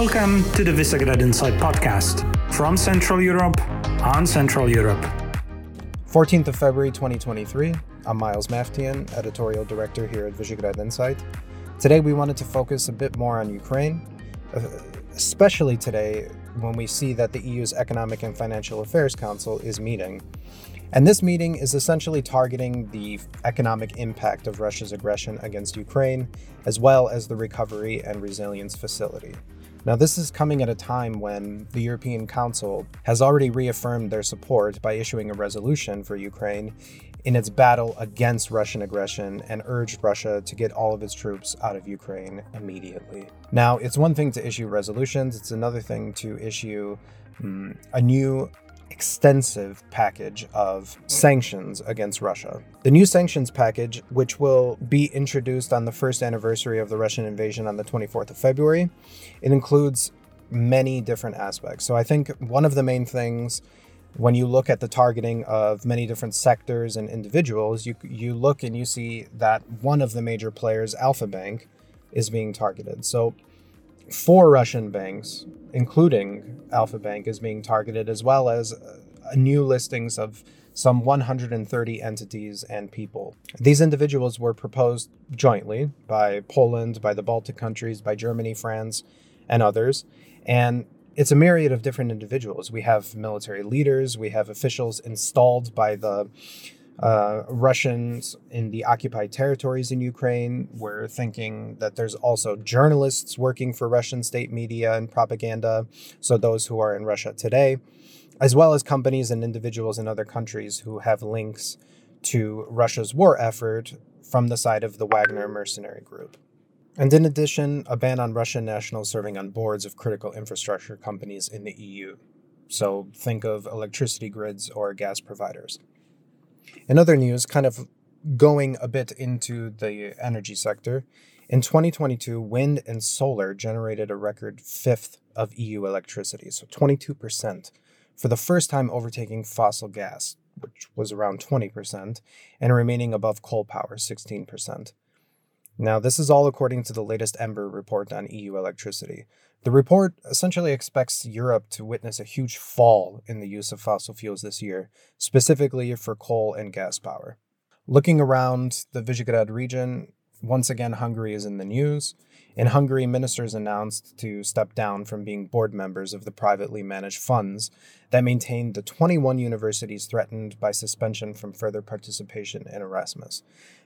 Welcome to the Visegrad Insight podcast from Central Europe on Central Europe. 14th of February 2023. I'm Miles Maftian, editorial director here at Visegrad Insight. Today we wanted to focus a bit more on Ukraine, uh, especially today when we see that the EU's Economic and Financial Affairs Council is meeting. And this meeting is essentially targeting the economic impact of Russia's aggression against Ukraine, as well as the Recovery and Resilience Facility. Now, this is coming at a time when the European Council has already reaffirmed their support by issuing a resolution for Ukraine in its battle against Russian aggression and urged Russia to get all of its troops out of Ukraine immediately. Now, it's one thing to issue resolutions, it's another thing to issue um, a new extensive package of sanctions against Russia. The new sanctions package, which will be introduced on the first anniversary of the Russian invasion on the 24th of February, it includes many different aspects. So I think one of the main things when you look at the targeting of many different sectors and individuals, you you look and you see that one of the major players, Alfa Bank, is being targeted. So four Russian banks, including Alfa Bank, is being targeted, as well as uh, new listings of some 130 entities and people. These individuals were proposed jointly by Poland, by the Baltic countries, by Germany, France, and others. And it's a myriad of different individuals. We have military leaders, we have officials installed by the uh, Russians in the occupied territories in Ukraine. We're thinking that there's also journalists working for Russian state media and propaganda, so those who are in Russia today, as well as companies and individuals in other countries who have links to Russia's war effort from the side of the Wagner mercenary group. And in addition, a ban on Russian nationals serving on boards of critical infrastructure companies in the EU. So think of electricity grids or gas providers. In other news, kind of going a bit into the energy sector, in 2022, wind and solar generated a record fifth of EU electricity, so 22%, for the first time overtaking fossil gas, which was around 20%, and remaining above coal power, 16%. Now, this is all according to the latest Ember report on EU electricity. The report essentially expects Europe to witness a huge fall in the use of fossil fuels this year, specifically for coal and gas power. Looking around the Visegrad region, once again, Hungary is in the news. In Hungary, ministers announced to step down from being board members of the privately managed funds that maintained the 21 universities threatened by suspension from further participation in Erasmus.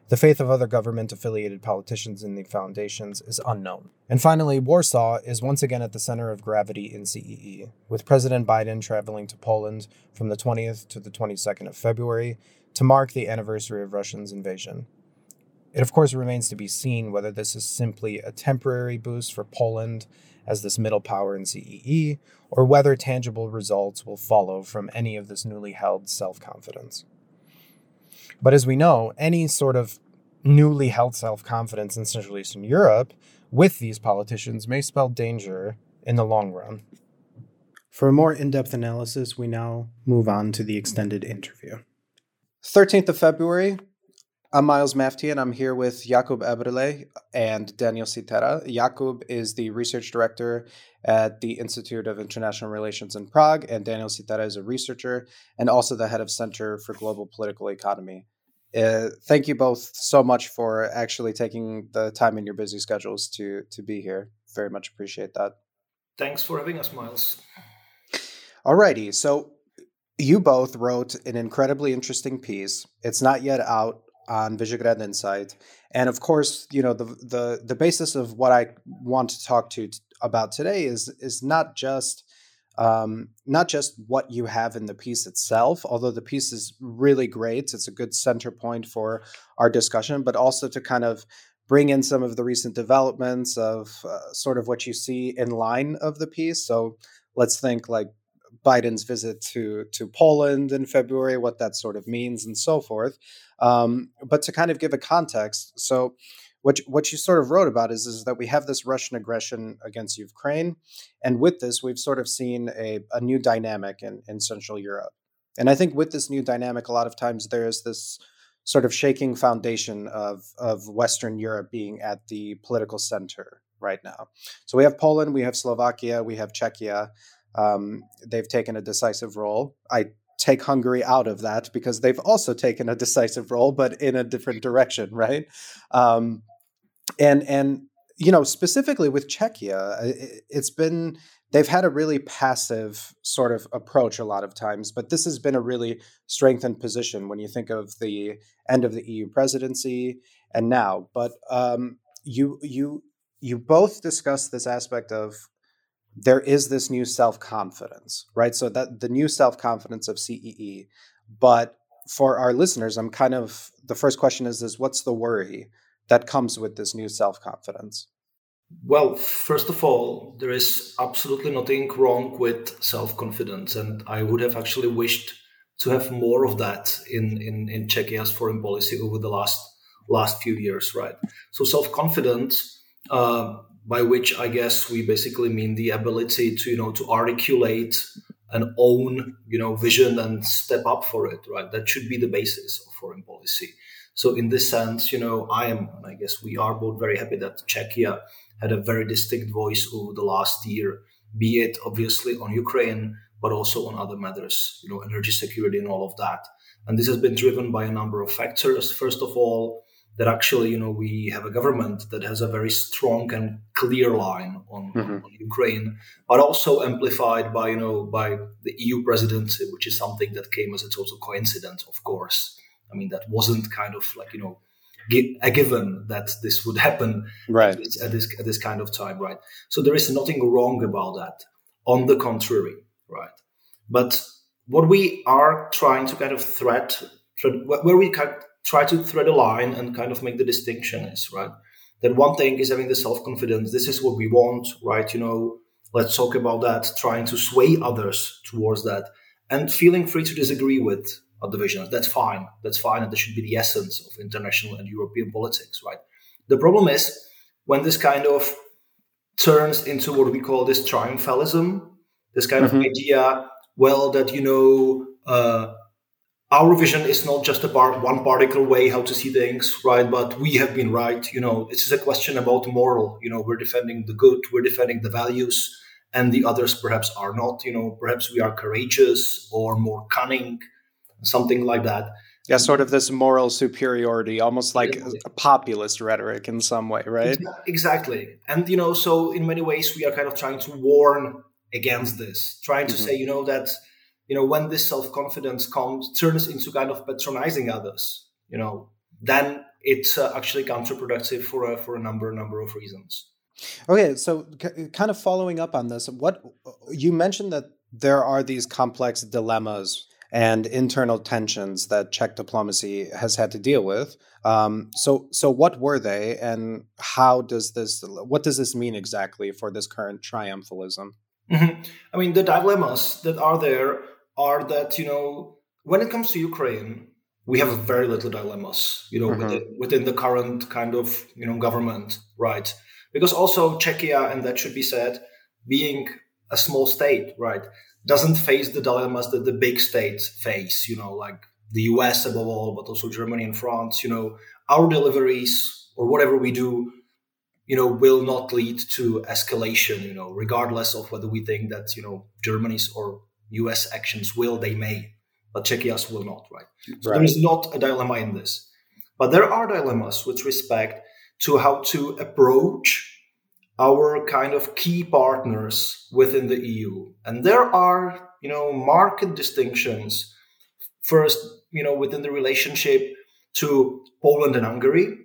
The faith of other government affiliated politicians in the foundations is unknown. And finally, Warsaw is once again at the center of gravity in CEE, with President Biden traveling to Poland from the 20th to the 22nd of February to mark the anniversary of Russia's invasion. It, of course, remains to be seen whether this is simply a temporary boost for Poland as this middle power in CEE, or whether tangible results will follow from any of this newly held self confidence. But as we know, any sort of newly held self confidence in Central Eastern Europe with these politicians may spell danger in the long run. For a more in depth analysis, we now move on to the extended interview. 13th of February, I'm Miles Mafti, and I'm here with Jakub Eberle and Daniel Šitera. Jakub is the research director at the Institute of International Relations in Prague, and Daniel Šitera is a researcher and also the head of Center for Global Political Economy. Uh, thank you both so much for actually taking the time in your busy schedules to to be here. Very much appreciate that. Thanks for having us, Miles. Alrighty, so you both wrote an incredibly interesting piece. It's not yet out on Visegrad Insight. And of course, you know, the the the basis of what I want to talk to t- about today is is not just um, not just what you have in the piece itself, although the piece is really great. It's a good center point for our discussion, but also to kind of bring in some of the recent developments of uh, sort of what you see in line of the piece. So let's think like Biden's visit to to Poland in February, what that sort of means, and so forth. Um, but to kind of give a context, so what what you sort of wrote about is is that we have this Russian aggression against Ukraine, and with this, we've sort of seen a, a new dynamic in in Central Europe. And I think with this new dynamic, a lot of times there is this sort of shaking foundation of of Western Europe being at the political center right now. So we have Poland, we have Slovakia, we have Czechia. Um, they've taken a decisive role. I take Hungary out of that because they've also taken a decisive role, but in a different direction, right? Um, and and you know specifically with Czechia, it's been they've had a really passive sort of approach a lot of times, but this has been a really strengthened position when you think of the end of the EU presidency and now. But um, you you you both discuss this aspect of there is this new self confidence, right? So that the new self confidence of CEE, but for our listeners, I'm kind of the first question is is what's the worry that comes with this new self confidence? Well, first of all, there is absolutely nothing wrong with self confidence, and I would have actually wished to have more of that in in in Czechia's foreign policy over the last last few years, right? So self confidence, uh, by which I guess we basically mean the ability to you know to articulate and own you know vision and step up for it, right? That should be the basis of foreign policy. So in this sense, you know, I am, and I guess we are both very happy that Czechia had a very distinct voice over the last year, be it obviously on Ukraine, but also on other matters, you know, energy security and all of that. And this has been driven by a number of factors. First of all, that actually, you know, we have a government that has a very strong and clear line on, mm-hmm. on, Ukraine, but also amplified by, you know, by the EU presidency, which is something that came as a total coincidence, of course. I mean, that wasn't kind of like, you know, a given that this would happen right. at, this, at this kind of time, right? So there is nothing wrong about that. On the contrary, right? But what we are trying to kind of threat, where we kind of try to thread a line and kind of make the distinction is right that one thing is having the self confidence. This is what we want, right? You know, let's talk about that. Trying to sway others towards that, and feeling free to disagree with divisions. That's fine. That's fine. And that should be the essence of international and European politics, right? The problem is when this kind of turns into what we call this triumphalism, this kind mm-hmm. of idea, well, that, you know, uh, our vision is not just about one particular way how to see things, right? But we have been right. You know, this is a question about moral. You know, we're defending the good, we're defending the values, and the others perhaps are not. You know, perhaps we are courageous or more cunning something like that. Yeah, sort of this moral superiority, almost like a populist rhetoric in some way, right? Exactly. And, you know, so in many ways, we are kind of trying to warn against this, trying to mm-hmm. say, you know, that, you know, when this self confidence comes, turns into kind of patronizing others, you know, then it's uh, actually counterproductive for a, for a number, number of reasons. Okay, so c- kind of following up on this, what you mentioned that there are these complex dilemmas and internal tensions that Czech diplomacy has had to deal with. Um, so, so what were they, and how does this? What does this mean exactly for this current triumphalism? Mm-hmm. I mean, the dilemmas that are there are that you know when it comes to Ukraine, we have very little dilemmas, you know, mm-hmm. within, within the current kind of you know government, right? Because also Czechia, and that should be said, being a small state, right? doesn't face the dilemmas that the big states face, you know, like the US above all, but also Germany and France, you know, our deliveries or whatever we do, you know, will not lead to escalation, you know, regardless of whether we think that, you know, Germany's or US actions will, they may, but Czechia's will not, right? So there is not a dilemma in this. But there are dilemmas with respect to how to approach our kind of key partners within the EU. And there are, you know, market distinctions. First, you know, within the relationship to Poland and Hungary,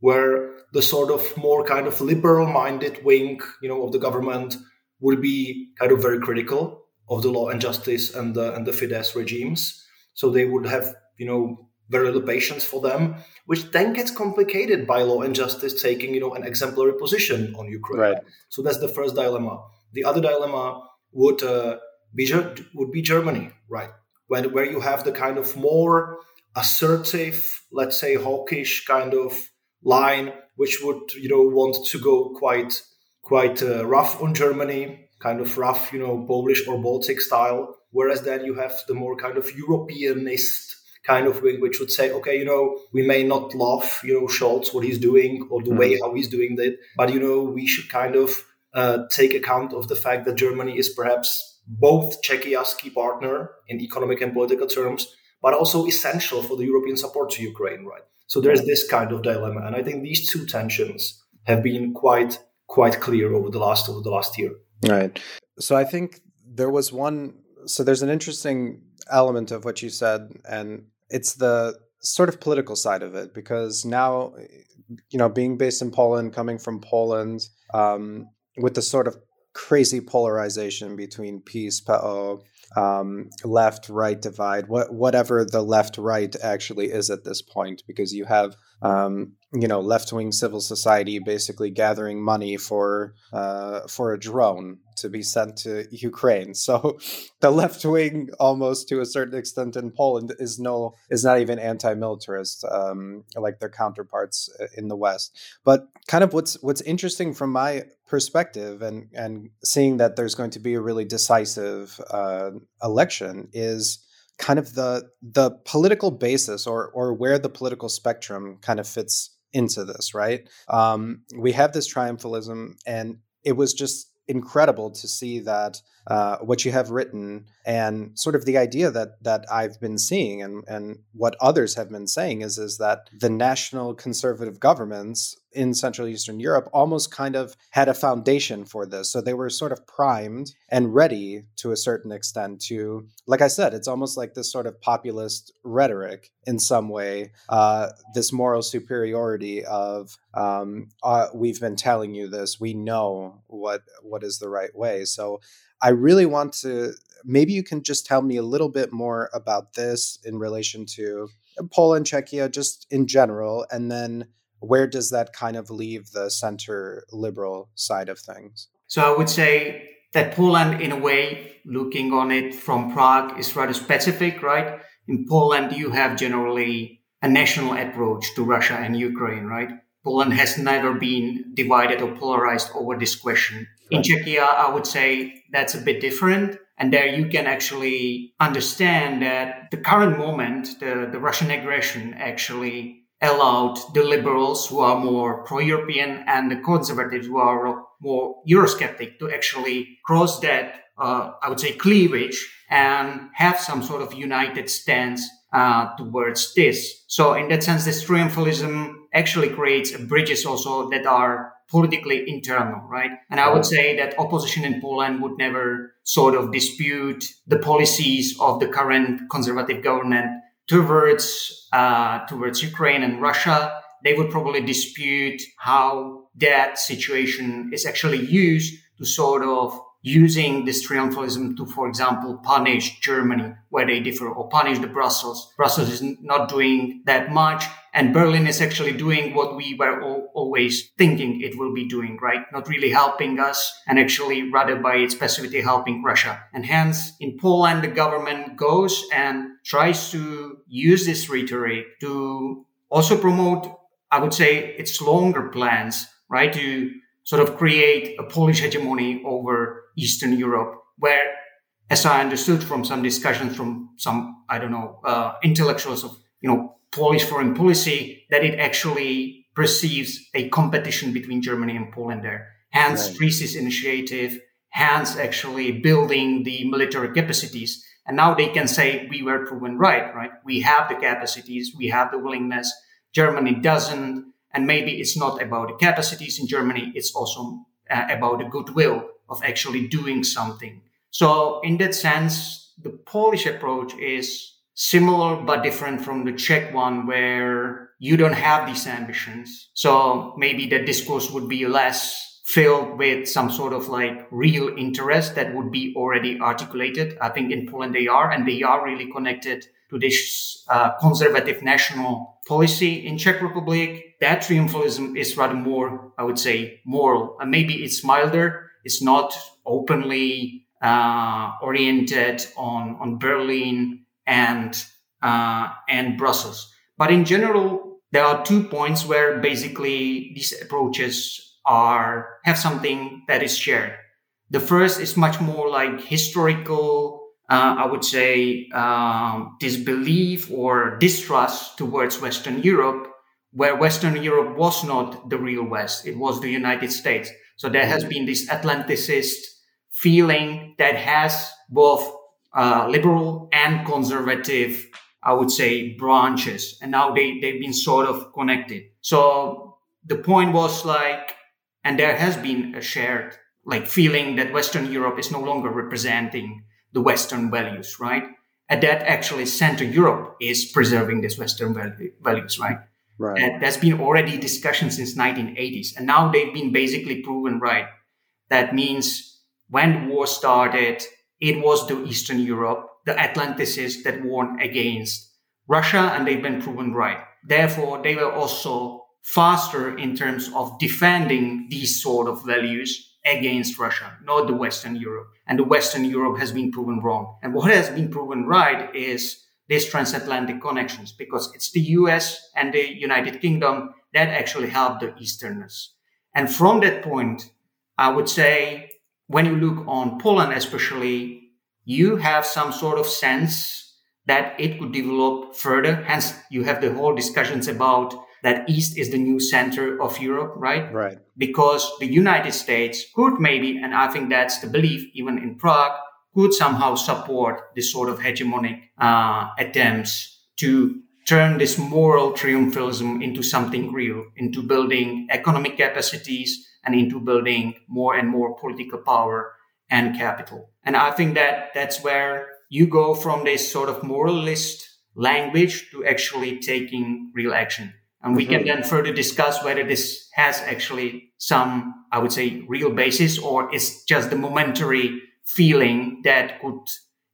where the sort of more kind of liberal minded wing, you know, of the government would be kind of very critical of the law and justice and the and the Fidesz regimes. So they would have, you know, very little patience for them, which then gets complicated by law and justice taking, you know, an exemplary position on Ukraine. Right. So that's the first dilemma. The other dilemma would uh, be would be Germany, right? Where, where you have the kind of more assertive, let's say hawkish kind of line, which would you know want to go quite quite uh, rough on Germany, kind of rough, you know, Polish or Baltic style. Whereas then you have the more kind of Europeanist kind of wing which would say, okay, you know, we may not love, you know, Scholz, what he's doing or the mm. way how he's doing it, but, you know, we should kind of uh, take account of the fact that Germany is perhaps both Czechia's key partner in economic and political terms, but also essential for the European support to Ukraine, right? So there's this kind of dilemma. And I think these two tensions have been quite quite clear over the last over the last year. Right. So I think there was one so there's an interesting element of what you said and it's the sort of political side of it because now you know being based in poland coming from poland um, with the sort of crazy polarization between PiS, PO, um, left right divide, what, whatever the left right actually is at this point, because you have um, you know left wing civil society basically gathering money for uh, for a drone to be sent to Ukraine. So the left wing, almost to a certain extent in Poland, is no is not even anti-militarist um, like their counterparts uh, in the West. But kind of what's what's interesting from my perspective and and seeing that there's going to be a really decisive uh, election is kind of the the political basis or or where the political spectrum kind of fits into this right um, we have this triumphalism and it was just incredible to see that uh, what you have written and sort of the idea that that I've been seeing and and what others have been saying is is that the national conservative governments in Central Eastern Europe almost kind of had a foundation for this. So they were sort of primed and ready to a certain extent to, like I said, it's almost like this sort of populist rhetoric in some way, uh, this moral superiority of um, uh, we've been telling you this, we know what what is the right way. So I really want to maybe you can just tell me a little bit more about this in relation to Poland, Czechia, just in general, and then where does that kind of leave the center liberal side of things? So I would say that Poland, in a way, looking on it from Prague, is rather specific, right? In Poland, you have generally a national approach to Russia and Ukraine, right? Poland has never been divided or polarized over this question. In Czechia, I would say that's a bit different. And there you can actually understand that the current moment, the, the Russian aggression actually allowed the liberals who are more pro-European and the conservatives who are more Eurosceptic to actually cross that, uh, I would say, cleavage and have some sort of united stance uh, towards this. So in that sense, this triumphalism actually creates bridges also that are politically internal, right? And I would say that opposition in Poland would never sort of dispute the policies of the current conservative government towards uh, towards Ukraine and Russia, they would probably dispute how that situation is actually used to sort of using this triumphalism to, for example, punish Germany where they differ or punish the Brussels. Brussels is not doing that much. And Berlin is actually doing what we were always thinking it will be doing, right? Not really helping us and actually rather by its passivity helping Russia. And hence in Poland, the government goes and tries to use this rhetoric to also promote, I would say, its longer plans, right? To sort of create a Polish hegemony over Eastern Europe, where, as I understood from some discussions from some, I don't know, uh, intellectuals of, you know, Polish foreign policy, that it actually perceives a competition between Germany and Poland there. Hence, right. Three Seas initiative, hence actually building the military capacities. And now they can say we were proven right, right? We have the capacities, we have the willingness. Germany doesn't. And maybe it's not about the capacities in Germany, it's also uh, about the goodwill of actually doing something. So, in that sense, the Polish approach is similar but different from the Czech one, where you don't have these ambitions. So, maybe the discourse would be less filled with some sort of like real interest that would be already articulated. I think in Poland they are, and they are really connected to this uh, conservative national policy in Czech Republic. That triumphalism is rather more, I would say, moral, and maybe it's milder It's not openly uh, oriented on, on Berlin and, uh, and Brussels. But in general, there are two points where basically these approaches are, have something that is shared. The first is much more like historical uh, I would say, um, disbelief or distrust towards Western Europe, where Western Europe was not the real West, it was the United States. So there has been this Atlanticist feeling that has both uh, liberal and conservative, I would say, branches, and now they they've been sort of connected. So the point was like, and there has been a shared like feeling that Western Europe is no longer representing the Western values, right? And that actually Central Europe is preserving these Western values, right? Right. And there's been already discussion since 1980s, and now they've been basically proven right. That means when the war started, it was the Eastern Europe, the Atlanticists that warned against Russia, and they've been proven right. Therefore, they were also faster in terms of defending these sort of values against Russia, not the Western Europe. And the Western Europe has been proven wrong. And what has been proven right is these transatlantic connections because it's the US and the United Kingdom that actually help the Easterners. And from that point, I would say when you look on Poland, especially, you have some sort of sense that it could develop further. Hence, you have the whole discussions about that East is the new center of Europe, right? Right. Because the United States could maybe, and I think that's the belief even in Prague, could somehow support this sort of hegemonic uh, attempts to turn this moral triumphalism into something real, into building economic capacities and into building more and more political power and capital. And I think that that's where you go from this sort of moralist language to actually taking real action. And we mm-hmm. can then further discuss whether this has actually some, I would say, real basis or it's just the momentary feeling that could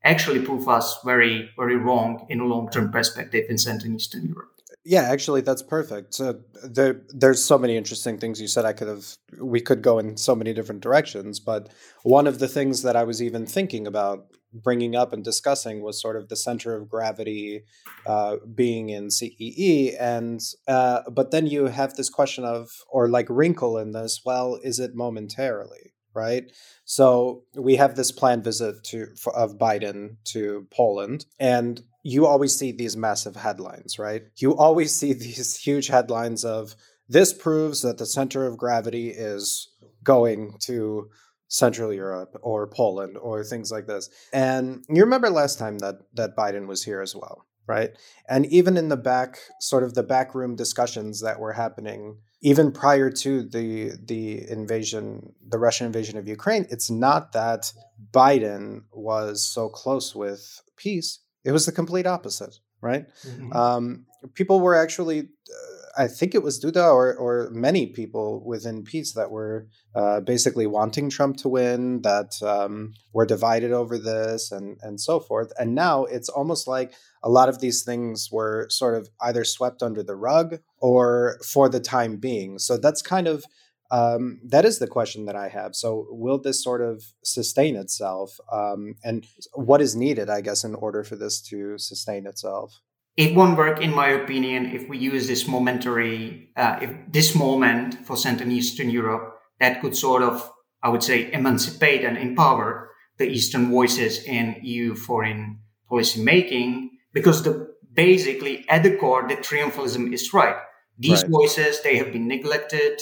actually prove us very, very wrong in a long-term perspective in Central and Eastern Europe. Yeah, actually, that's perfect. So there, there's so many interesting things you said. I could have, we could go in so many different directions. But one of the things that I was even thinking about bringing up and discussing was sort of the center of gravity uh, being in CEE, and uh, but then you have this question of, or like wrinkle in this. Well, is it momentarily? right? So we have this planned visit to of Biden to Poland, and you always see these massive headlines, right? You always see these huge headlines of this proves that the center of gravity is going to Central Europe or Poland or things like this. And you remember last time that that Biden was here as well, right? And even in the back sort of the backroom discussions that were happening even prior to the the invasion, the Russian invasion of Ukraine, it's not that Biden was so close with PiS. It was the complete opposite, right? Mm-hmm. Um, people were actually, uh, I think it was Duda or or many people within PiS that were uh, basically wanting Trump to win, that um, were divided over this, and and so forth. And now it's almost like a lot of these things were sort of either swept under the rug or for the time being. So that's kind of um, that is the question that I have. So will this sort of sustain itself, um, and what is needed, I guess, in order for this to sustain itself? It won't work, in my opinion, if we use this momentary, uh, if this moment for Central and Eastern Europe that could sort of, I would say, emancipate and empower the Eastern voices in EU foreign policy making because the basically at the core the triumphalism is right these right. voices they have been neglected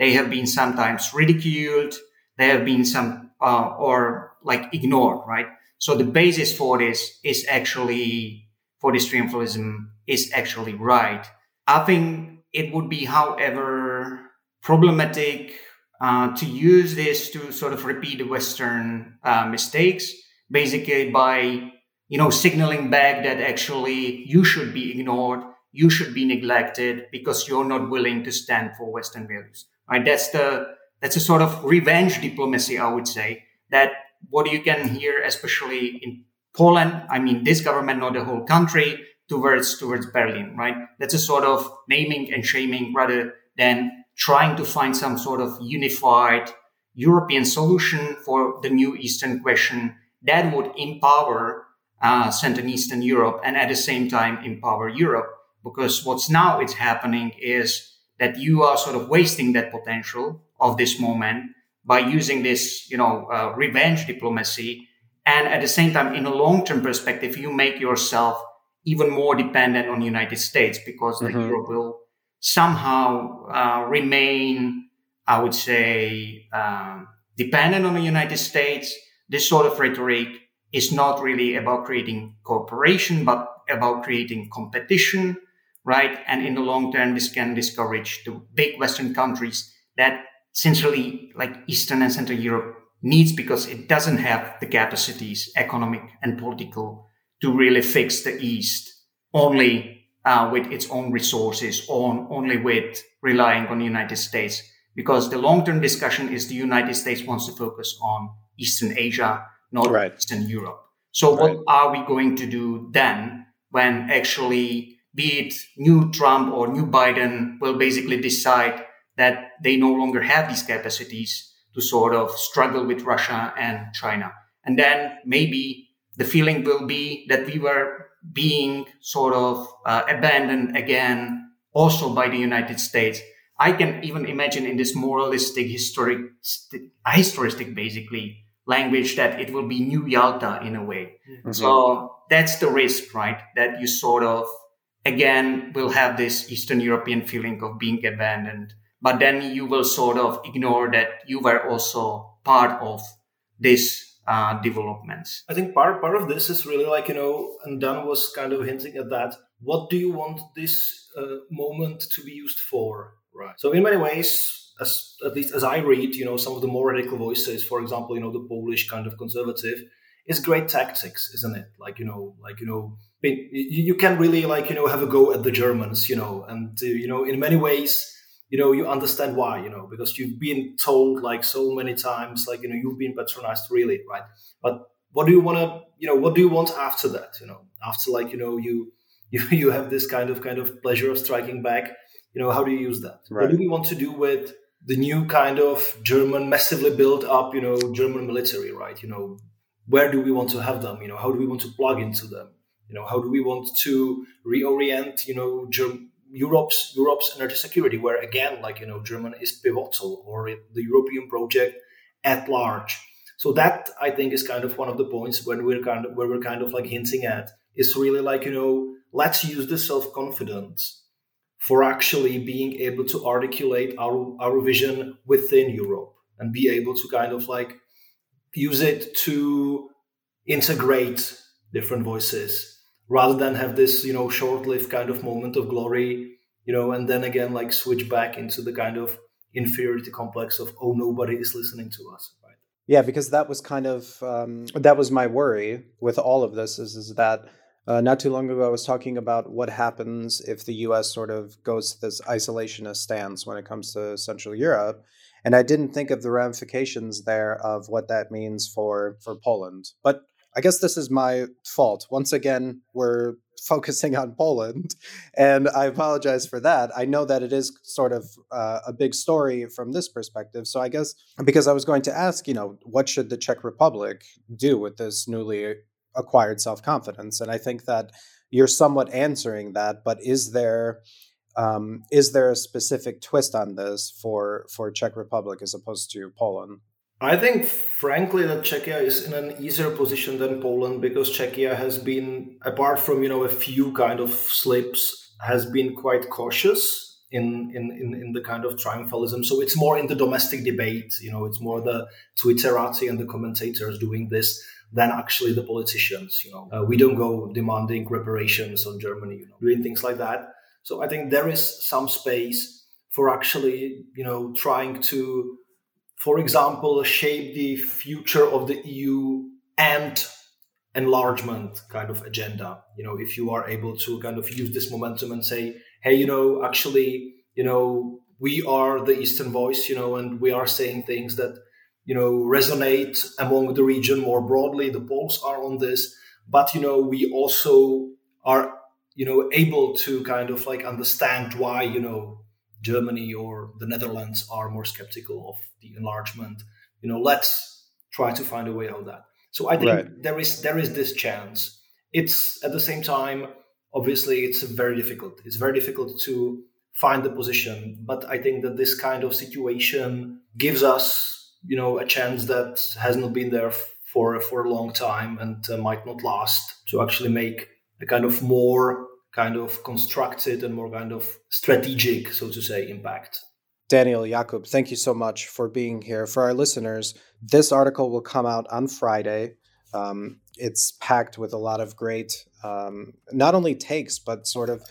they have been sometimes ridiculed. They have been some uh, or like ignored right? So the basis for this is actually for this triumphalism is actually right. I think it would be however problematic uh, to use this to sort of repeat the western uh, mistakes basically by you know, signaling back that actually you should be ignored, you should be neglected because you're not willing to stand for Western values. Right? That's the that's a sort of revenge diplomacy, I would say. That what you can hear, especially in Poland, I mean this government, not the whole country, towards towards Berlin, right? That's a sort of naming and shaming rather than trying to find some sort of unified European solution for the new Eastern question that would empower uh, Central Eastern Europe and at the same time empower Europe. Because what's now it's happening is that you are sort of wasting that potential of this moment by using this, you know, uh, revenge diplomacy And at the same time, in a long term perspective, you make yourself even more dependent on the United States because mm-hmm. the euro will somehow uh, remain, I would say, um, dependent on the United States. This sort of rhetoric is not really about creating cooperation, but about creating competition, right? And in the long term, this can discourage the big Western countries that essentially like Eastern and Central Europe needs because it doesn't have the capacities, economic and political, to really fix the East only uh, with its own resources, on only with relying on the United States. Because the long-term discussion is the United States wants to focus on Eastern Asia, not right. Eastern Europe. So right. what are we going to do then when actually, be it new Trump or new Biden will basically decide that they no longer have these capacities to sort of struggle with Russia and China. And then maybe the feeling will be that we were being sort of uh, abandoned again also by the United States. I can even imagine in this moralistic, historic, historistic basically language that it will be new Yalta in a way. Mm-hmm. So that's the risk, right? That you sort of again will have this Eastern European feeling of being abandoned but then you will sort of ignore that you were also part of this uh, developments. I think part part of this is really like you know, and Dan was kind of hinting at that. What do you want this uh, moment to be used for? Right. So in many ways, as at least as I read, you know, some of the more radical voices, for example, you know, the Polish kind of conservative, is great tactics, isn't it? Like you know, like you know, you, you can really like you know have a go at the Germans, you know, and uh, you know, in many ways you know you understand why you know because you've been told like so many times like you know you've been patronized really right but what do you want to you know what do you want after that you know after like you know you you, you have this kind of kind of pleasure of striking back you know how do you use that right. what do we want to do with the new kind of german massively built up you know german military right you know where do we want to have them? You know how do we want to plug into them? You know how do we want to reorient you know Germ- Europe's Europe's energy security, where again, like you know, Germany is pivotal, or the European project at large. So that I think is kind of one of the points when we're kind of where we're kind of like hinting at. Is really like you know, let's use the self confidence for actually being able to articulate our our vision within Europe and be able to kind of like use it to integrate different voices rather than have this you know short-lived kind of moment of glory you know and then again like switch back into the kind of inferiority complex of oh nobody is listening to us right yeah because that was kind of um, that was my worry with all of this is is that uh, not too long ago, I was talking about what happens if the U.S. sort of goes to this isolationist stance when it comes to Central Europe, and I didn't think of the ramifications there of what that means for for Poland. But I guess this is my fault. Once again, we're focusing on Poland, and I apologize for that. I know that it is sort of uh, a big story from this perspective. So I guess because I was going to ask, you know, what should the Czech Republic do with this newly acquired self confidence? And I think that you're somewhat answering that. But is there um, is there a specific twist on this for for Czech Republic as opposed to Poland? I think, frankly, that Czechia is in an easier position than Poland because Czechia has been, apart from you know a few kind of slips, has been quite cautious in in in, the kind of triumphalism. So it's more in the domestic debate. You know, it's more the Twitterati and the commentators doing this than actually the politicians. You know, uh, we don't go demanding reparations on Germany, you know, doing things like that. So I think there is some space for actually, you know, trying to for example, shape the future of the EU and enlargement kind of agenda. You know, if you are able to kind of use this momentum and say, hey, you know, actually, you know, we are the Eastern voice, you know, and we are saying things that, you know, resonate among the region more broadly. The Poles are on this, but, you know, we also are, you know, able to kind of like understand why, you know, Germany or the Netherlands are more skeptical of the enlargement. You know, let's try to find a way out of that. So I think right. there is there is this chance. It's at the same time, obviously, it's very difficult. It's very difficult to find the position, but I think that this kind of situation gives us, you know, a chance that has not been there for for a long time and uh, might not last to actually make a kind of more kind of constructed and more kind of strategic, so to say, impact. Daniel Jakub, thank you so much for being here. For our listeners, this article will come out on Friday. Um, it's packed with a lot of great, um, not only takes, but sort of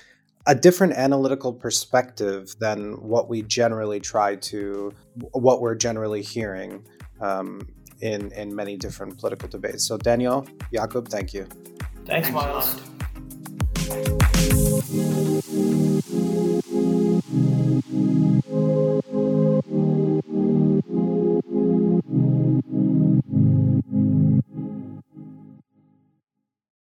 a different analytical perspective than what we generally try to, what we're generally hearing um, in in many different political debates. So, Daniel Jakub, thank you. Thanks, Thanks Miles.